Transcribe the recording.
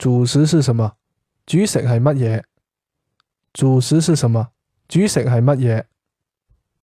主食是什么？主食系乜嘢？主食是什么？主食系乜嘢？